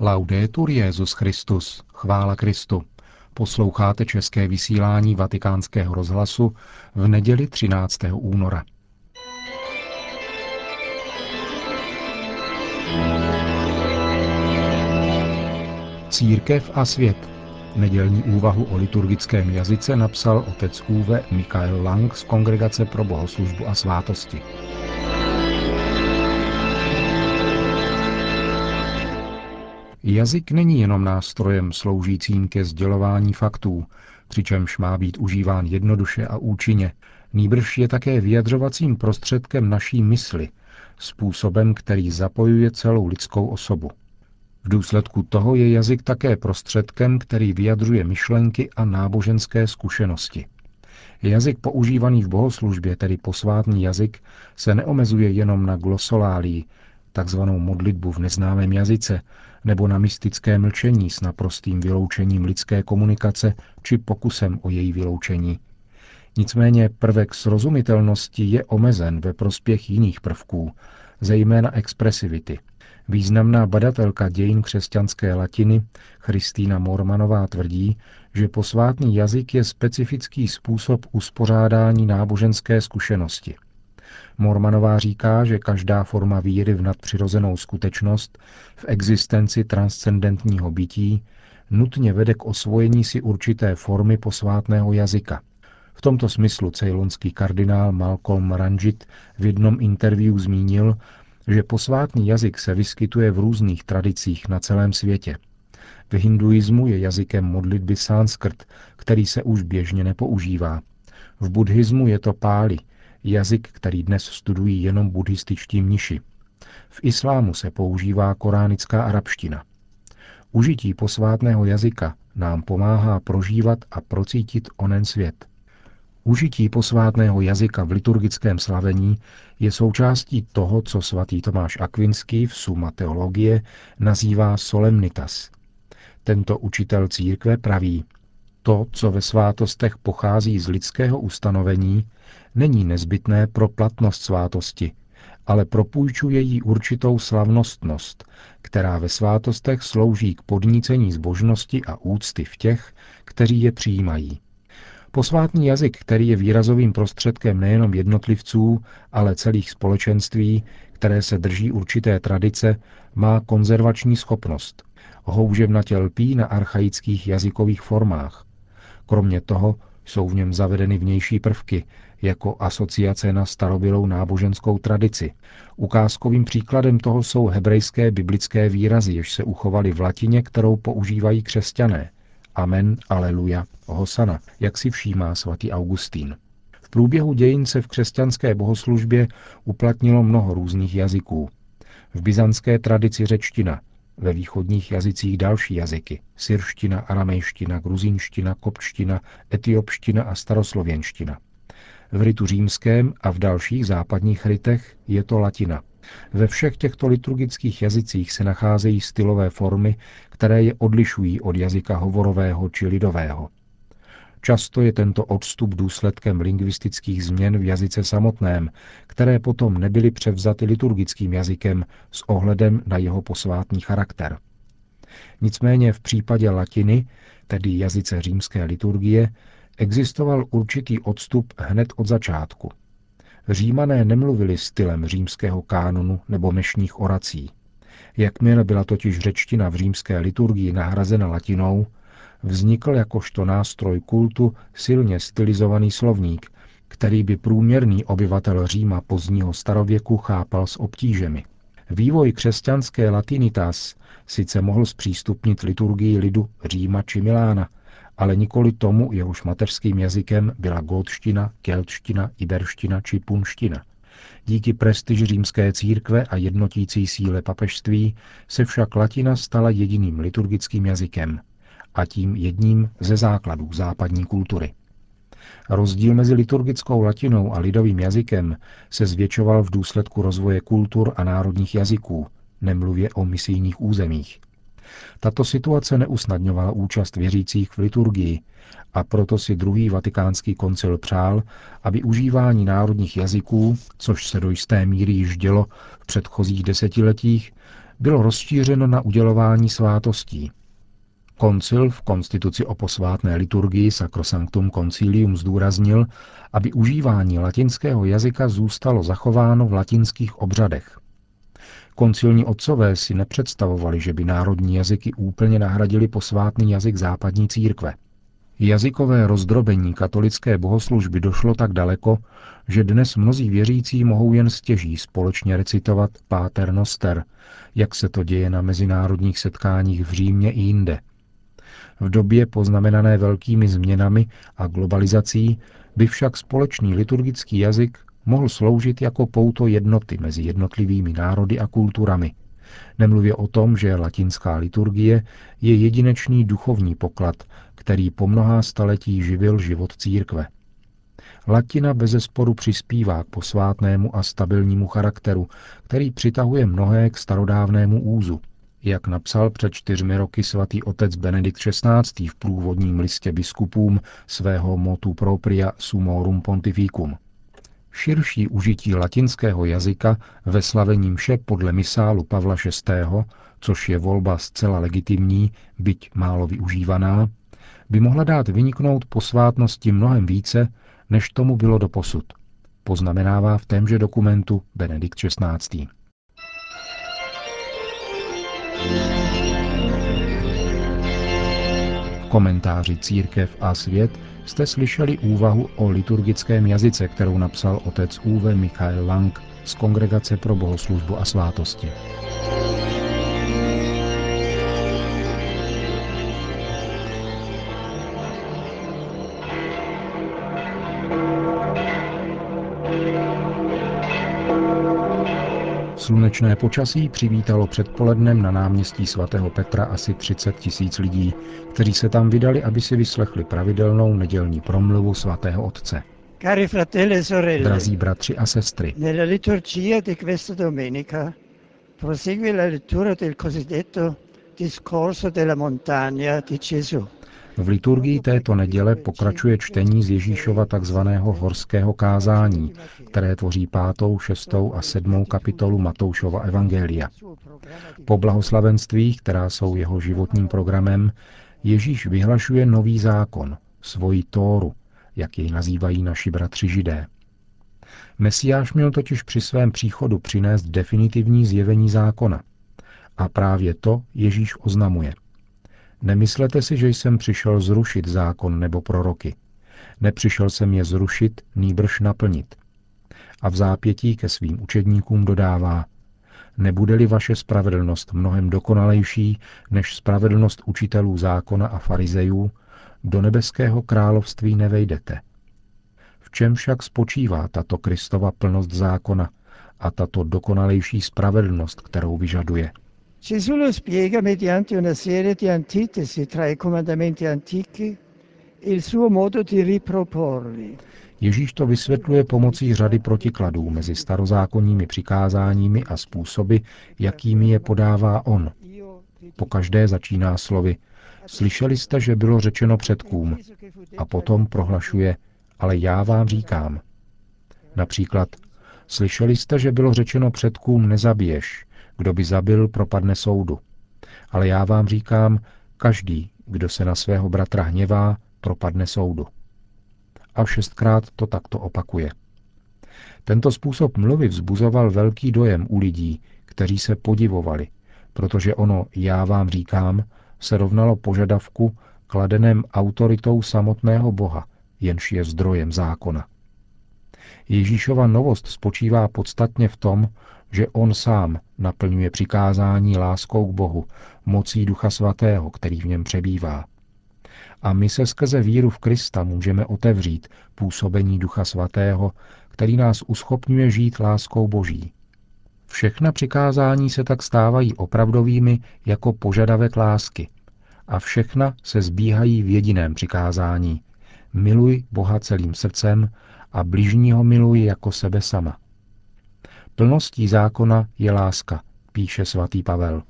Laudetur Jezus Christus, chvála Kristu. Posloucháte české vysílání Vatikánského rozhlasu v neděli 13. února. Církev a svět. Nedělní úvahu o liturgickém jazyce napsal otec Uwe Michael Lang z Kongregace pro bohoslužbu a svátosti. Jazyk není jenom nástrojem sloužícím ke sdělování faktů, přičemž má být užíván jednoduše a účinně, nýbrž je také vyjadřovacím prostředkem naší mysli, způsobem, který zapojuje celou lidskou osobu. V důsledku toho je jazyk také prostředkem, který vyjadřuje myšlenky a náboženské zkušenosti. Jazyk používaný v bohoslužbě, tedy posvátný jazyk, se neomezuje jenom na glosolálii, takzvanou modlitbu v neznámém jazyce, nebo na mystické mlčení s naprostým vyloučením lidské komunikace či pokusem o její vyloučení. Nicméně prvek srozumitelnosti je omezen ve prospěch jiných prvků, zejména expresivity. Významná badatelka dějin křesťanské latiny Christína Mormanová tvrdí, že posvátný jazyk je specifický způsob uspořádání náboženské zkušenosti – Mormanová říká, že každá forma víry v nadpřirozenou skutečnost, v existenci transcendentního bytí, nutně vede k osvojení si určité formy posvátného jazyka. V tomto smyslu cejlonský kardinál Malcolm Ranjit v jednom interview zmínil, že posvátný jazyk se vyskytuje v různých tradicích na celém světě. V hinduismu je jazykem modlitby sanskrt, který se už běžně nepoužívá. V buddhismu je to páli, jazyk, který dnes studují jenom buddhističtí mniši. V islámu se používá koránická arabština. Užití posvátného jazyka nám pomáhá prožívat a procítit onen svět. Užití posvátného jazyka v liturgickém slavení je součástí toho, co svatý Tomáš Akvinský v Suma teologie nazývá solemnitas. Tento učitel církve praví, to, co ve svátostech pochází z lidského ustanovení, není nezbytné pro platnost svátosti, ale propůjčuje jí určitou slavnostnost, která ve svátostech slouží k podnícení zbožnosti a úcty v těch, kteří je přijímají. Posvátný jazyk, který je výrazovým prostředkem nejenom jednotlivců, ale celých společenství, které se drží určité tradice, má konzervační schopnost. Houževnatě lpí na archaických jazykových formách. Kromě toho jsou v něm zavedeny vnější prvky, jako asociace na starobylou náboženskou tradici. Ukázkovým příkladem toho jsou hebrejské biblické výrazy, jež se uchovaly v latině, kterou používají křesťané. Amen, aleluja, hosana, jak si všímá svatý Augustín. V průběhu dějin se v křesťanské bohoslužbě uplatnilo mnoho různých jazyků. V byzantské tradici řečtina, ve východních jazycích další jazyky. Syrština, aramejština, gruzínština, kopčtina, etiopština a staroslověnština. V ritu římském a v dalších západních ritech je to latina. Ve všech těchto liturgických jazycích se nacházejí stylové formy, které je odlišují od jazyka hovorového či lidového. Často je tento odstup důsledkem lingvistických změn v jazyce samotném, které potom nebyly převzaty liturgickým jazykem s ohledem na jeho posvátný charakter. Nicméně v případě latiny, tedy jazyce římské liturgie, existoval určitý odstup hned od začátku. Římané nemluvili stylem římského kánonu nebo mešních orací. Jakmile byla totiž řečtina v římské liturgii nahrazena latinou, vznikl jakožto nástroj kultu silně stylizovaný slovník, který by průměrný obyvatel Říma pozdního starověku chápal s obtížemi. Vývoj křesťanské latinitas sice mohl zpřístupnit liturgii lidu Říma či Milána, ale nikoli tomu, jehož mateřským jazykem byla gótština, keltština, iberština či punština. Díky prestiži římské církve a jednotící síle papežství se však latina stala jediným liturgickým jazykem a tím jedním ze základů západní kultury. Rozdíl mezi liturgickou latinou a lidovým jazykem se zvětšoval v důsledku rozvoje kultur a národních jazyků, nemluvě o misijních územích. Tato situace neusnadňovala účast věřících v liturgii a proto si druhý vatikánský koncil přál, aby užívání národních jazyků, což se do jisté míry již dělo v předchozích desetiletích, bylo rozšířeno na udělování svátostí. Koncil v konstituci o posvátné liturgii Sacrosanctum Concilium zdůraznil, aby užívání latinského jazyka zůstalo zachováno v latinských obřadech. Koncilní otcové si nepředstavovali, že by národní jazyky úplně nahradili posvátný jazyk západní církve. Jazykové rozdrobení katolické bohoslužby došlo tak daleko, že dnes mnozí věřící mohou jen stěží společně recitovat Páter Noster, jak se to děje na mezinárodních setkáních v Římě i jinde. V době poznamenané velkými změnami a globalizací by však společný liturgický jazyk mohl sloužit jako pouto jednoty mezi jednotlivými národy a kulturami. Nemluvě o tom, že latinská liturgie je jedinečný duchovní poklad, který po mnohá staletí živil život církve. Latina bezesporu přispívá k posvátnému a stabilnímu charakteru, který přitahuje mnohé k starodávnému úzu. Jak napsal před čtyřmi roky svatý otec Benedikt XVI. v průvodním listě biskupům svého motu propria Sumorum Pontificum. Širší užití latinského jazyka ve slavení mše podle misálu Pavla VI., což je volba zcela legitimní, byť málo využívaná, by mohla dát vyniknout posvátnosti mnohem více, než tomu bylo doposud, poznamenává v témže dokumentu Benedikt XVI. Komentáři Církev a svět jste slyšeli úvahu o liturgickém jazyce, kterou napsal otec Uwe Michael Lang z Kongregace pro bohoslužbu a svátosti. Slunečné počasí přivítalo předpolednem na náměstí svatého Petra asi 30 tisíc lidí, kteří se tam vydali, aby si vyslechli pravidelnou nedělní promluvu svatého otce. Cari fratelli e sorelle, Drazí bratři a sestry, nella liturgia di questa domenica prosegue la lettura del cosiddetto discorso della montagna di Gesù. V liturgii této neděle pokračuje čtení z Ježíšova takzvaného horského kázání, které tvoří pátou, šestou a sedmou kapitolu Matoušova Evangelia. Po blahoslavenstvích, která jsou jeho životním programem, Ježíš vyhlašuje nový zákon, svoji Tóru, jak jej nazývají naši bratři židé. Mesiáš měl totiž při svém příchodu přinést definitivní zjevení zákona. A právě to Ježíš oznamuje – Nemyslete si, že jsem přišel zrušit zákon nebo proroky. Nepřišel jsem je zrušit, nýbrž naplnit. A v zápětí ke svým učedníkům dodává, nebude-li vaše spravedlnost mnohem dokonalejší než spravedlnost učitelů zákona a farizejů, do nebeského království nevejdete. V čem však spočívá tato Kristova plnost zákona a tato dokonalejší spravedlnost, kterou vyžaduje? Gesù lo spiega mediante una serie di antitesi tra i comandamenti antichi e il suo modo di riproporli. Ježíš to vysvětluje pomocí řady protikladů mezi starozákonními přikázáními a způsoby, jakými je podává on. Po každé začíná slovy Slyšeli jste, že bylo řečeno předkům a potom prohlašuje Ale já vám říkám. Například Slyšeli jste, že bylo řečeno předkům nezabiješ, kdo by zabil, propadne soudu. Ale já vám říkám, každý, kdo se na svého bratra hněvá, propadne soudu. A šestkrát to takto opakuje. Tento způsob mluvy vzbuzoval velký dojem u lidí, kteří se podivovali, protože ono já vám říkám se rovnalo požadavku kladeném autoritou samotného Boha, jenž je zdrojem zákona. Ježíšova novost spočívá podstatně v tom, že on sám naplňuje přikázání láskou k Bohu, mocí Ducha Svatého, který v něm přebývá. A my se skrze víru v Krista můžeme otevřít působení Ducha Svatého, který nás uschopňuje žít láskou Boží. Všechna přikázání se tak stávají opravdovými jako požadavek lásky a všechna se zbíhají v jediném přikázání. Miluj Boha celým srdcem a bližního miluj jako sebe sama. Plností zákona je láska, píše svatý Pavel.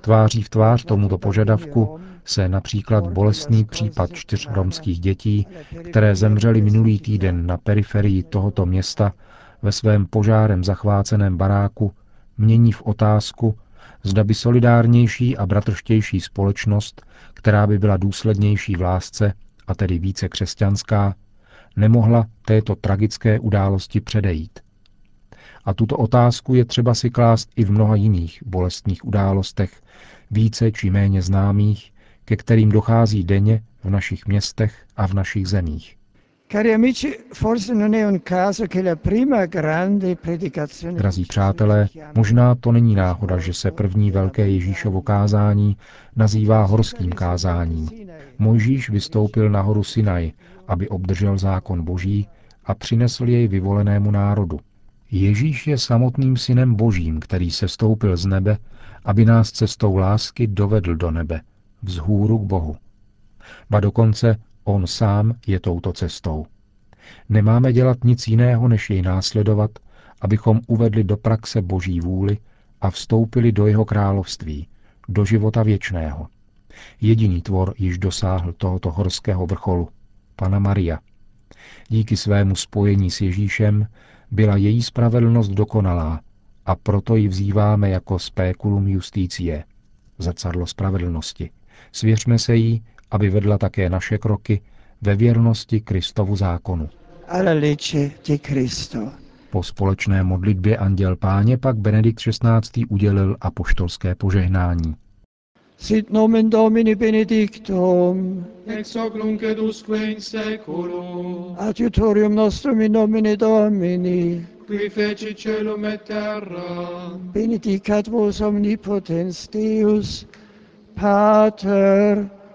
Tváří v tvář tomuto požadavku se například bolestný případ čtyř romských dětí, které zemřely minulý týden na periferii tohoto města, ve svém požárem zachváceném baráku mění v otázku, zda by solidárnější a bratrštější společnost, která by byla důslednější v lásce, a tedy více křesťanská, nemohla této tragické události předejít. A tuto otázku je třeba si klást i v mnoha jiných bolestných událostech, více či méně známých, ke kterým dochází denně v našich městech a v našich zemích. Drazí přátelé, možná to není náhoda, že se první velké Ježíšovo kázání nazývá horským kázáním. Mojžíš vystoupil na horu Sinaj, aby obdržel zákon boží a přinesl jej vyvolenému národu. Ježíš je samotným synem božím, který se stoupil z nebe, aby nás cestou lásky dovedl do nebe, vzhůru k Bohu. Ba dokonce on sám je touto cestou. Nemáme dělat nic jiného, než jej následovat, abychom uvedli do praxe Boží vůli a vstoupili do jeho království, do života věčného. Jediný tvor již dosáhl tohoto horského vrcholu, Pana Maria. Díky svému spojení s Ježíšem byla její spravedlnost dokonalá a proto ji vzýváme jako speculum justicie, zrcadlo spravedlnosti. Svěřme se jí, aby vedla také naše kroky ve věrnosti Kristovu zákonu. Po společné modlitbě Anděl Páně pak Benedikt XVI. udělil apoštolské požehnání. Sit nomen Domini benedictum, ex hoc nunc et usque in seculum, adiutorium nostrum in nomine Domini, qui feci celum et terra, benedicat vos omnipotens Deus, Pater